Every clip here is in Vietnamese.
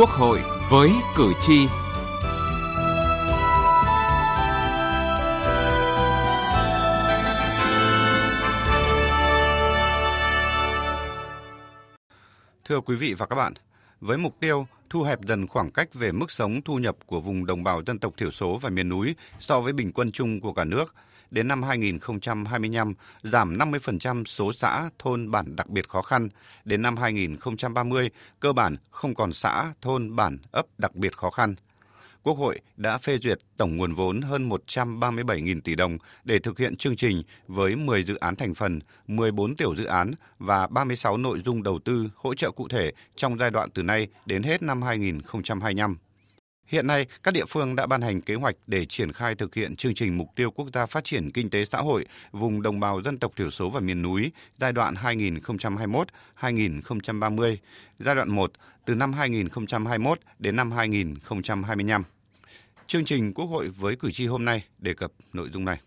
Quốc hội với cử tri. Thưa quý vị và các bạn, với mục tiêu thu hẹp dần khoảng cách về mức sống thu nhập của vùng đồng bào dân tộc thiểu số và miền núi so với bình quân chung của cả nước – đến năm 2025 giảm 50% số xã, thôn, bản đặc biệt khó khăn. Đến năm 2030, cơ bản không còn xã, thôn, bản, ấp đặc biệt khó khăn. Quốc hội đã phê duyệt tổng nguồn vốn hơn 137.000 tỷ đồng để thực hiện chương trình với 10 dự án thành phần, 14 tiểu dự án và 36 nội dung đầu tư hỗ trợ cụ thể trong giai đoạn từ nay đến hết năm 2025. Hiện nay, các địa phương đã ban hành kế hoạch để triển khai thực hiện chương trình mục tiêu quốc gia phát triển kinh tế xã hội vùng đồng bào dân tộc thiểu số và miền núi giai đoạn 2021-2030, giai đoạn 1 từ năm 2021 đến năm 2025. Chương trình Quốc hội với cử tri hôm nay đề cập nội dung này.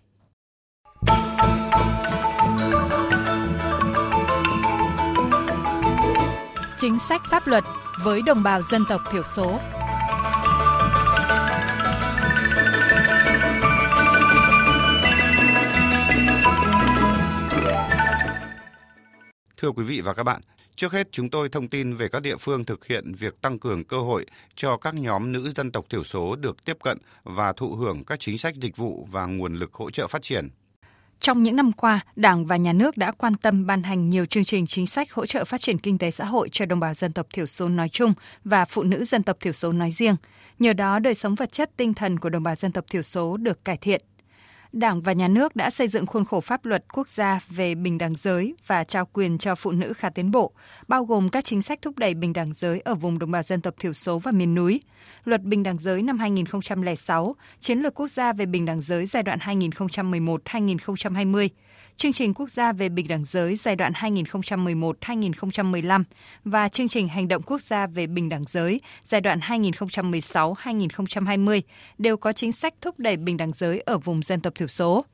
Chính sách pháp luật với đồng bào dân tộc thiểu số Thưa quý vị và các bạn, trước hết chúng tôi thông tin về các địa phương thực hiện việc tăng cường cơ hội cho các nhóm nữ dân tộc thiểu số được tiếp cận và thụ hưởng các chính sách dịch vụ và nguồn lực hỗ trợ phát triển. Trong những năm qua, Đảng và Nhà nước đã quan tâm ban hành nhiều chương trình chính sách hỗ trợ phát triển kinh tế xã hội cho đồng bào dân tộc thiểu số nói chung và phụ nữ dân tộc thiểu số nói riêng. Nhờ đó, đời sống vật chất tinh thần của đồng bào dân tộc thiểu số được cải thiện. Đảng và Nhà nước đã xây dựng khuôn khổ pháp luật quốc gia về bình đẳng giới và trao quyền cho phụ nữ khá tiến bộ, bao gồm các chính sách thúc đẩy bình đẳng giới ở vùng đồng bào dân tộc thiểu số và miền núi. Luật Bình đẳng giới năm 2006, Chiến lược quốc gia về bình đẳng giới giai đoạn 2011-2020, chương trình quốc gia về bình đẳng giới giai đoạn 2011-2015 và chương trình hành động quốc gia về bình đẳng giới giai đoạn 2016-2020 đều có chính sách thúc đẩy bình đẳng giới ở vùng dân tộc thiểu số.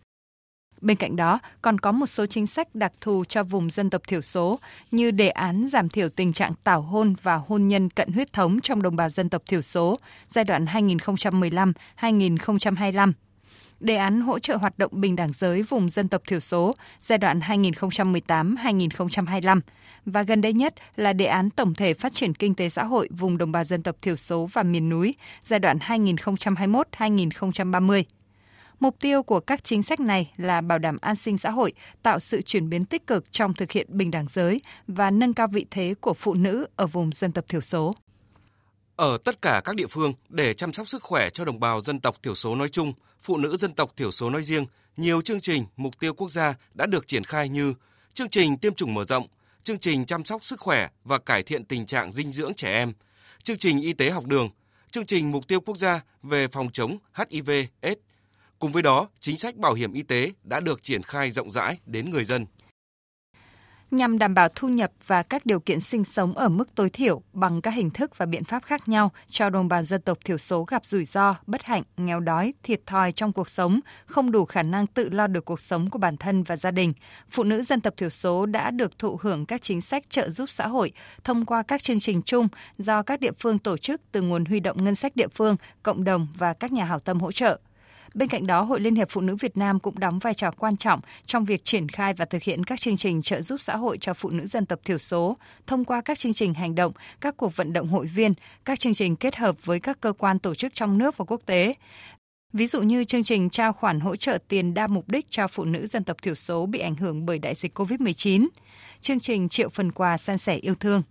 Bên cạnh đó, còn có một số chính sách đặc thù cho vùng dân tộc thiểu số như đề án giảm thiểu tình trạng tảo hôn và hôn nhân cận huyết thống trong đồng bào dân tộc thiểu số giai đoạn 2015-2025 đề án hỗ trợ hoạt động bình đẳng giới vùng dân tộc thiểu số giai đoạn 2018-2025 và gần đây nhất là đề án tổng thể phát triển kinh tế xã hội vùng đồng bào dân tộc thiểu số và miền núi giai đoạn 2021-2030. Mục tiêu của các chính sách này là bảo đảm an sinh xã hội, tạo sự chuyển biến tích cực trong thực hiện bình đẳng giới và nâng cao vị thế của phụ nữ ở vùng dân tộc thiểu số. Ở tất cả các địa phương để chăm sóc sức khỏe cho đồng bào dân tộc thiểu số nói chung, phụ nữ dân tộc thiểu số nói riêng, nhiều chương trình mục tiêu quốc gia đã được triển khai như chương trình tiêm chủng mở rộng, chương trình chăm sóc sức khỏe và cải thiện tình trạng dinh dưỡng trẻ em, chương trình y tế học đường, chương trình mục tiêu quốc gia về phòng chống HIV/AIDS. Cùng với đó, chính sách bảo hiểm y tế đã được triển khai rộng rãi đến người dân nhằm đảm bảo thu nhập và các điều kiện sinh sống ở mức tối thiểu bằng các hình thức và biện pháp khác nhau cho đồng bào dân tộc thiểu số gặp rủi ro, bất hạnh, nghèo đói, thiệt thòi trong cuộc sống, không đủ khả năng tự lo được cuộc sống của bản thân và gia đình. Phụ nữ dân tộc thiểu số đã được thụ hưởng các chính sách trợ giúp xã hội thông qua các chương trình chung do các địa phương tổ chức từ nguồn huy động ngân sách địa phương, cộng đồng và các nhà hảo tâm hỗ trợ. Bên cạnh đó, Hội Liên hiệp Phụ nữ Việt Nam cũng đóng vai trò quan trọng trong việc triển khai và thực hiện các chương trình trợ giúp xã hội cho phụ nữ dân tộc thiểu số thông qua các chương trình hành động, các cuộc vận động hội viên, các chương trình kết hợp với các cơ quan tổ chức trong nước và quốc tế. Ví dụ như chương trình trao khoản hỗ trợ tiền đa mục đích cho phụ nữ dân tộc thiểu số bị ảnh hưởng bởi đại dịch COVID-19, chương trình triệu phần quà san sẻ yêu thương.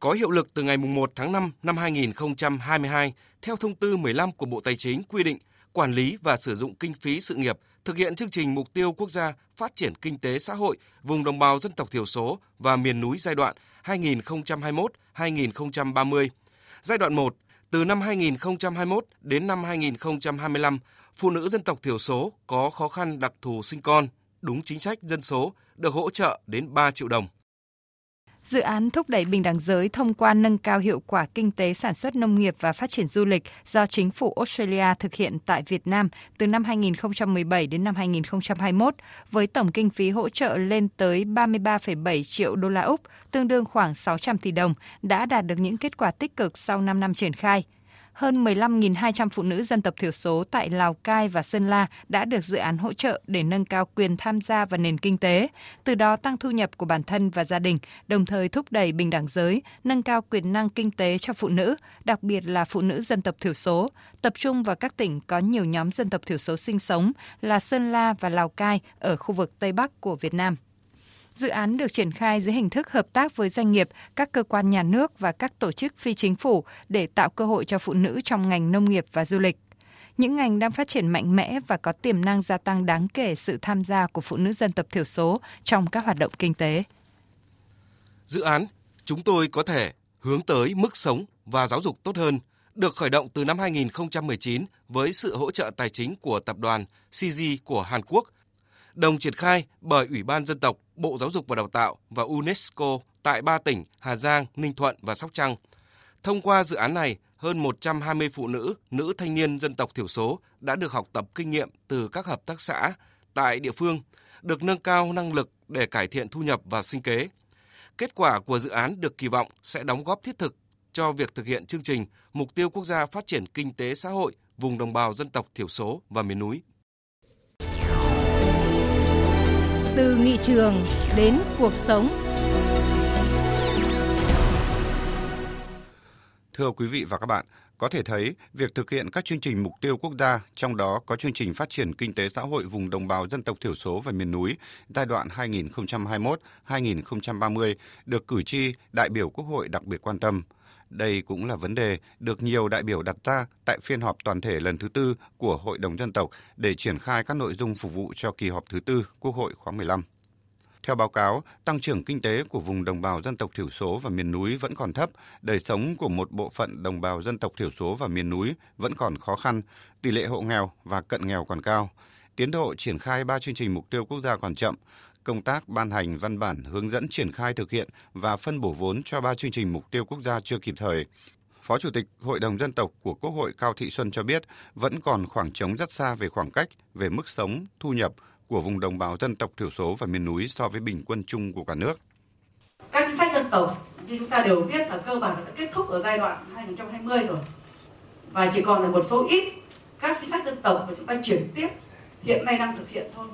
Có hiệu lực từ ngày 1 tháng 5 năm 2022, theo thông tư 15 của Bộ Tài chính quy định quản lý và sử dụng kinh phí sự nghiệp thực hiện chương trình mục tiêu quốc gia phát triển kinh tế xã hội vùng đồng bào dân tộc thiểu số và miền núi giai đoạn 2021-2030. Giai đoạn 1, từ năm 2021 đến năm 2025, phụ nữ dân tộc thiểu số có khó khăn đặc thù sinh con, đúng chính sách dân số được hỗ trợ đến 3 triệu đồng. Dự án thúc đẩy bình đẳng giới thông qua nâng cao hiệu quả kinh tế sản xuất nông nghiệp và phát triển du lịch do chính phủ Australia thực hiện tại Việt Nam từ năm 2017 đến năm 2021 với tổng kinh phí hỗ trợ lên tới 33,7 triệu đô la Úc, tương đương khoảng 600 tỷ đồng, đã đạt được những kết quả tích cực sau 5 năm triển khai hơn 15.200 phụ nữ dân tộc thiểu số tại Lào Cai và Sơn La đã được dự án hỗ trợ để nâng cao quyền tham gia vào nền kinh tế, từ đó tăng thu nhập của bản thân và gia đình, đồng thời thúc đẩy bình đẳng giới, nâng cao quyền năng kinh tế cho phụ nữ, đặc biệt là phụ nữ dân tộc thiểu số, tập trung vào các tỉnh có nhiều nhóm dân tộc thiểu số sinh sống là Sơn La và Lào Cai ở khu vực Tây Bắc của Việt Nam. Dự án được triển khai dưới hình thức hợp tác với doanh nghiệp, các cơ quan nhà nước và các tổ chức phi chính phủ để tạo cơ hội cho phụ nữ trong ngành nông nghiệp và du lịch. Những ngành đang phát triển mạnh mẽ và có tiềm năng gia tăng đáng kể sự tham gia của phụ nữ dân tộc thiểu số trong các hoạt động kinh tế. Dự án chúng tôi có thể hướng tới mức sống và giáo dục tốt hơn được khởi động từ năm 2019 với sự hỗ trợ tài chính của tập đoàn CG của Hàn Quốc – đồng triển khai bởi Ủy ban Dân tộc, Bộ Giáo dục và Đào tạo và UNESCO tại ba tỉnh Hà Giang, Ninh Thuận và Sóc Trăng. Thông qua dự án này, hơn 120 phụ nữ, nữ thanh niên dân tộc thiểu số đã được học tập kinh nghiệm từ các hợp tác xã tại địa phương, được nâng cao năng lực để cải thiện thu nhập và sinh kế. Kết quả của dự án được kỳ vọng sẽ đóng góp thiết thực cho việc thực hiện chương trình Mục tiêu Quốc gia Phát triển Kinh tế Xã hội vùng đồng bào dân tộc thiểu số và miền núi. Từ nghị trường đến cuộc sống. Thưa quý vị và các bạn, có thể thấy việc thực hiện các chương trình mục tiêu quốc gia, trong đó có chương trình phát triển kinh tế xã hội vùng đồng bào dân tộc thiểu số và miền núi giai đoạn 2021-2030 được cử tri, đại biểu Quốc hội đặc biệt quan tâm – đây cũng là vấn đề được nhiều đại biểu đặt ra tại phiên họp toàn thể lần thứ tư của Hội đồng dân tộc để triển khai các nội dung phục vụ cho kỳ họp thứ tư Quốc hội khóa 15. Theo báo cáo, tăng trưởng kinh tế của vùng đồng bào dân tộc thiểu số và miền núi vẫn còn thấp, đời sống của một bộ phận đồng bào dân tộc thiểu số và miền núi vẫn còn khó khăn, tỷ lệ hộ nghèo và cận nghèo còn cao. Tiến độ triển khai ba chương trình mục tiêu quốc gia còn chậm, công tác ban hành văn bản hướng dẫn triển khai thực hiện và phân bổ vốn cho ba chương trình mục tiêu quốc gia chưa kịp thời. Phó Chủ tịch Hội đồng Dân tộc của Quốc hội Cao Thị Xuân cho biết vẫn còn khoảng trống rất xa về khoảng cách, về mức sống, thu nhập của vùng đồng bào dân tộc thiểu số và miền núi so với bình quân chung của cả nước. Các chính sách dân tộc như chúng ta đều biết là cơ bản đã kết thúc ở giai đoạn 2020 rồi. Và chỉ còn là một số ít các chính sách dân tộc mà chúng ta chuyển tiếp hiện nay đang thực hiện thôi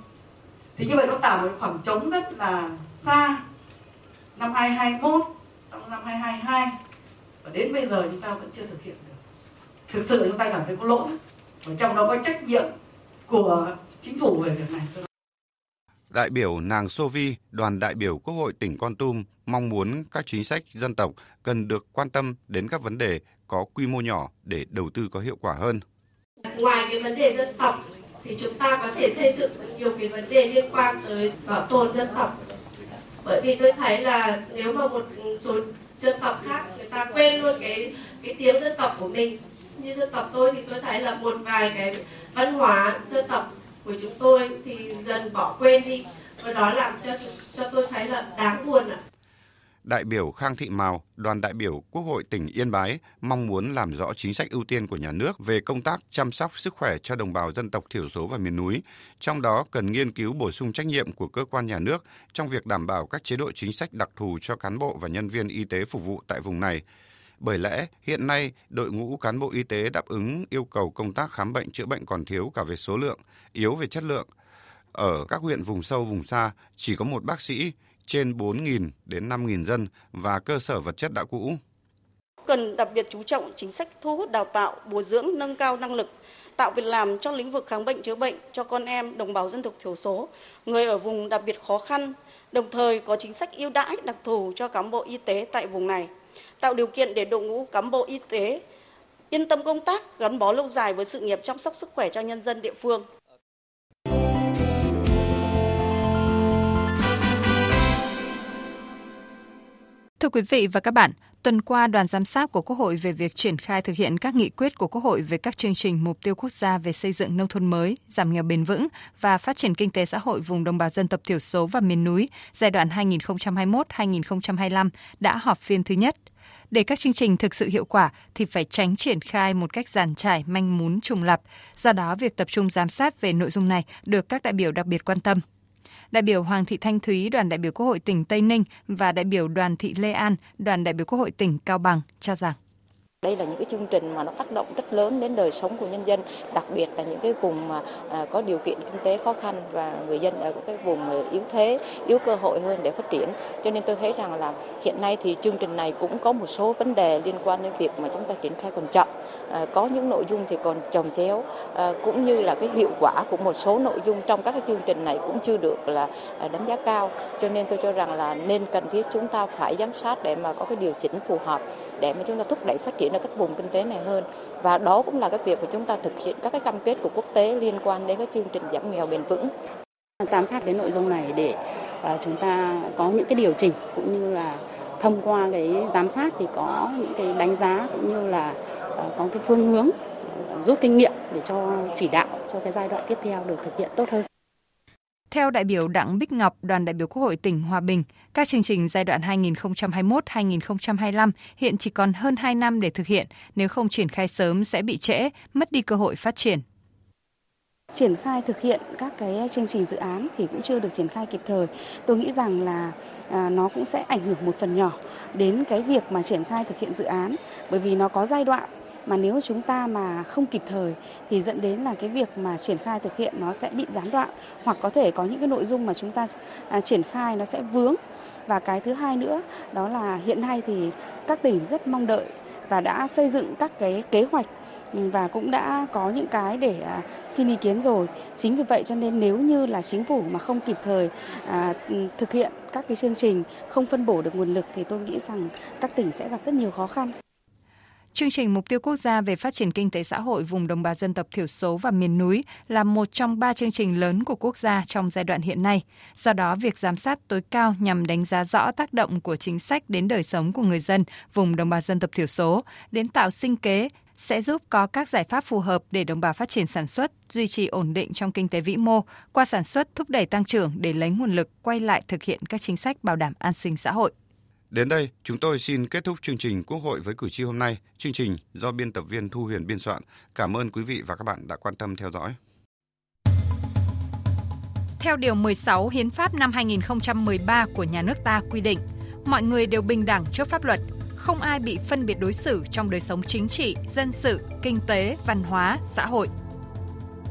thì như vậy nó tạo một khoảng trống rất là xa. Năm 2021 xong năm 2022 và đến bây giờ chúng ta vẫn chưa thực hiện được. Thực sự chúng ta cảm thấy có lỗi. Và trong đó có trách nhiệm của chính phủ về việc này. Đại biểu Nàng Sô Vi, đoàn đại biểu Quốc hội tỉnh Con Tum mong muốn các chính sách dân tộc cần được quan tâm đến các vấn đề có quy mô nhỏ để đầu tư có hiệu quả hơn. Ngoài cái vấn đề dân tộc thì chúng ta có thể xây dựng nhiều cái vấn đề liên quan tới bảo tồn dân tộc. Bởi vì tôi thấy là nếu mà một số dân tộc khác, người ta quên luôn cái cái tiếng dân tộc của mình. Như dân tộc tôi thì tôi thấy là một vài cái văn hóa dân tộc của chúng tôi thì dần bỏ quên đi. Và đó làm cho cho tôi thấy là đáng buồn ạ đại biểu Khang Thị Mào, đoàn đại biểu Quốc hội tỉnh Yên Bái mong muốn làm rõ chính sách ưu tiên của nhà nước về công tác chăm sóc sức khỏe cho đồng bào dân tộc thiểu số và miền núi, trong đó cần nghiên cứu bổ sung trách nhiệm của cơ quan nhà nước trong việc đảm bảo các chế độ chính sách đặc thù cho cán bộ và nhân viên y tế phục vụ tại vùng này. Bởi lẽ, hiện nay, đội ngũ cán bộ y tế đáp ứng yêu cầu công tác khám bệnh chữa bệnh còn thiếu cả về số lượng, yếu về chất lượng. Ở các huyện vùng sâu, vùng xa, chỉ có một bác sĩ, trên 4.000 đến 5.000 dân và cơ sở vật chất đã cũ. Cần đặc biệt chú trọng chính sách thu hút đào tạo, bồi dưỡng, nâng cao năng lực, tạo việc làm trong lĩnh vực khám bệnh chữa bệnh cho con em đồng bào dân tộc thiểu số, người ở vùng đặc biệt khó khăn, đồng thời có chính sách ưu đãi đặc thù cho cán bộ y tế tại vùng này, tạo điều kiện để đội ngũ cán bộ y tế yên tâm công tác, gắn bó lâu dài với sự nghiệp chăm sóc sức khỏe cho nhân dân địa phương. Thưa quý vị và các bạn, tuần qua đoàn giám sát của Quốc hội về việc triển khai thực hiện các nghị quyết của Quốc hội về các chương trình mục tiêu quốc gia về xây dựng nông thôn mới, giảm nghèo bền vững và phát triển kinh tế xã hội vùng đồng bào dân tộc thiểu số và miền núi giai đoạn 2021-2025 đã họp phiên thứ nhất. Để các chương trình thực sự hiệu quả thì phải tránh triển khai một cách giàn trải, manh mún, trùng lập. Do đó, việc tập trung giám sát về nội dung này được các đại biểu đặc biệt quan tâm đại biểu Hoàng Thị Thanh Thúy, đoàn đại biểu Quốc hội tỉnh Tây Ninh và đại biểu Đoàn Thị Lê An, đoàn đại biểu Quốc hội tỉnh Cao Bằng cho rằng đây là những cái chương trình mà nó tác động rất lớn đến đời sống của nhân dân, đặc biệt là những cái vùng mà à, có điều kiện kinh tế khó khăn và người dân ở cái vùng yếu thế, yếu cơ hội hơn để phát triển. Cho nên tôi thấy rằng là hiện nay thì chương trình này cũng có một số vấn đề liên quan đến việc mà chúng ta triển khai còn chậm, à, có những nội dung thì còn trồng chéo, à, cũng như là cái hiệu quả của một số nội dung trong các cái chương trình này cũng chưa được là đánh giá cao. Cho nên tôi cho rằng là nên cần thiết chúng ta phải giám sát để mà có cái điều chỉnh phù hợp để mà chúng ta thúc đẩy phát triển ở các vùng kinh tế này hơn và đó cũng là cái việc mà chúng ta thực hiện các cái cam kết của quốc tế liên quan đến các chương trình giảm nghèo bền vững giám sát đến nội dung này để à, chúng ta có những cái điều chỉnh cũng như là thông qua cái giám sát thì có những cái đánh giá cũng như là à, có cái phương hướng à, rút kinh nghiệm để cho chỉ đạo cho cái giai đoạn tiếp theo được thực hiện tốt hơn. Theo đại biểu Đặng Bích Ngọc, đoàn đại biểu Quốc hội tỉnh Hòa Bình, các chương trình giai đoạn 2021-2025 hiện chỉ còn hơn 2 năm để thực hiện, nếu không triển khai sớm sẽ bị trễ, mất đi cơ hội phát triển. Triển khai thực hiện các cái chương trình dự án thì cũng chưa được triển khai kịp thời. Tôi nghĩ rằng là à, nó cũng sẽ ảnh hưởng một phần nhỏ đến cái việc mà triển khai thực hiện dự án bởi vì nó có giai đoạn mà nếu chúng ta mà không kịp thời thì dẫn đến là cái việc mà triển khai thực hiện nó sẽ bị gián đoạn hoặc có thể có những cái nội dung mà chúng ta à, triển khai nó sẽ vướng và cái thứ hai nữa đó là hiện nay thì các tỉnh rất mong đợi và đã xây dựng các cái kế hoạch ừ, và cũng đã có những cái để à, xin ý kiến rồi. Chính vì vậy cho nên nếu như là chính phủ mà không kịp thời à, ừ, thực hiện các cái chương trình, không phân bổ được nguồn lực thì tôi nghĩ rằng các tỉnh sẽ gặp rất nhiều khó khăn. Chương trình Mục tiêu Quốc gia về phát triển kinh tế xã hội vùng đồng bào dân tộc thiểu số và miền núi là một trong ba chương trình lớn của quốc gia trong giai đoạn hiện nay. Do đó, việc giám sát tối cao nhằm đánh giá rõ tác động của chính sách đến đời sống của người dân vùng đồng bào dân tộc thiểu số, đến tạo sinh kế, sẽ giúp có các giải pháp phù hợp để đồng bào phát triển sản xuất, duy trì ổn định trong kinh tế vĩ mô, qua sản xuất thúc đẩy tăng trưởng để lấy nguồn lực quay lại thực hiện các chính sách bảo đảm an sinh xã hội. Đến đây, chúng tôi xin kết thúc chương trình Quốc hội với cử tri hôm nay. Chương trình do biên tập viên Thu Huyền biên soạn. Cảm ơn quý vị và các bạn đã quan tâm theo dõi. Theo Điều 16 Hiến pháp năm 2013 của nhà nước ta quy định, mọi người đều bình đẳng trước pháp luật, không ai bị phân biệt đối xử trong đời sống chính trị, dân sự, kinh tế, văn hóa, xã hội.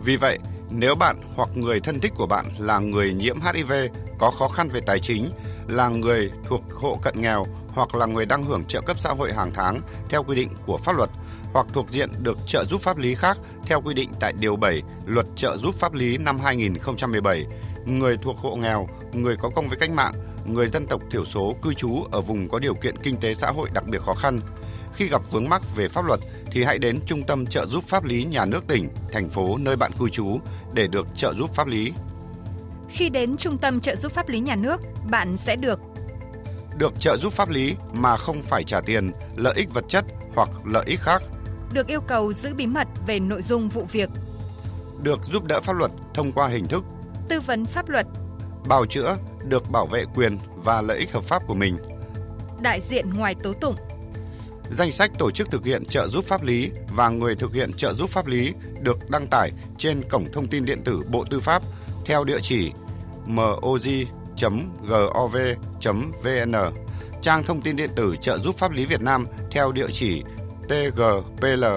Vì vậy, nếu bạn hoặc người thân thích của bạn là người nhiễm HIV, có khó khăn về tài chính, là người thuộc hộ cận nghèo hoặc là người đang hưởng trợ cấp xã hội hàng tháng theo quy định của pháp luật hoặc thuộc diện được trợ giúp pháp lý khác theo quy định tại Điều 7 Luật trợ giúp pháp lý năm 2017, người thuộc hộ nghèo, người có công với cách mạng, người dân tộc thiểu số cư trú ở vùng có điều kiện kinh tế xã hội đặc biệt khó khăn. Khi gặp vướng mắc về pháp luật thì hãy đến Trung tâm trợ giúp pháp lý nhà nước tỉnh, thành phố nơi bạn cư trú để được trợ giúp pháp lý. Khi đến Trung tâm trợ giúp pháp lý nhà nước, bạn sẽ được được trợ giúp pháp lý mà không phải trả tiền, lợi ích vật chất hoặc lợi ích khác. Được yêu cầu giữ bí mật về nội dung vụ việc. Được giúp đỡ pháp luật thông qua hình thức tư vấn pháp luật, bào chữa, được bảo vệ quyền và lợi ích hợp pháp của mình. Đại diện ngoài tố tụng. Danh sách tổ chức thực hiện trợ giúp pháp lý và người thực hiện trợ giúp pháp lý được đăng tải trên cổng thông tin điện tử Bộ Tư pháp theo địa chỉ moj.gov.vn, trang thông tin điện tử trợ giúp pháp lý Việt Nam theo địa chỉ tgpl.moj.gov.vn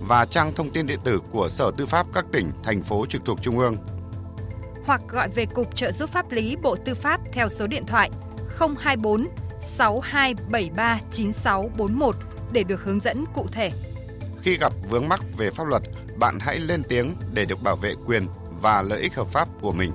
và trang thông tin điện tử của Sở Tư pháp các tỉnh, thành phố trực thuộc Trung ương. Hoặc gọi về Cục Trợ giúp pháp lý Bộ Tư pháp theo số điện thoại 024 6273 9641 để được hướng dẫn cụ thể. Khi gặp vướng mắc về pháp luật, bạn hãy lên tiếng để được bảo vệ quyền và lợi ích hợp pháp của mình.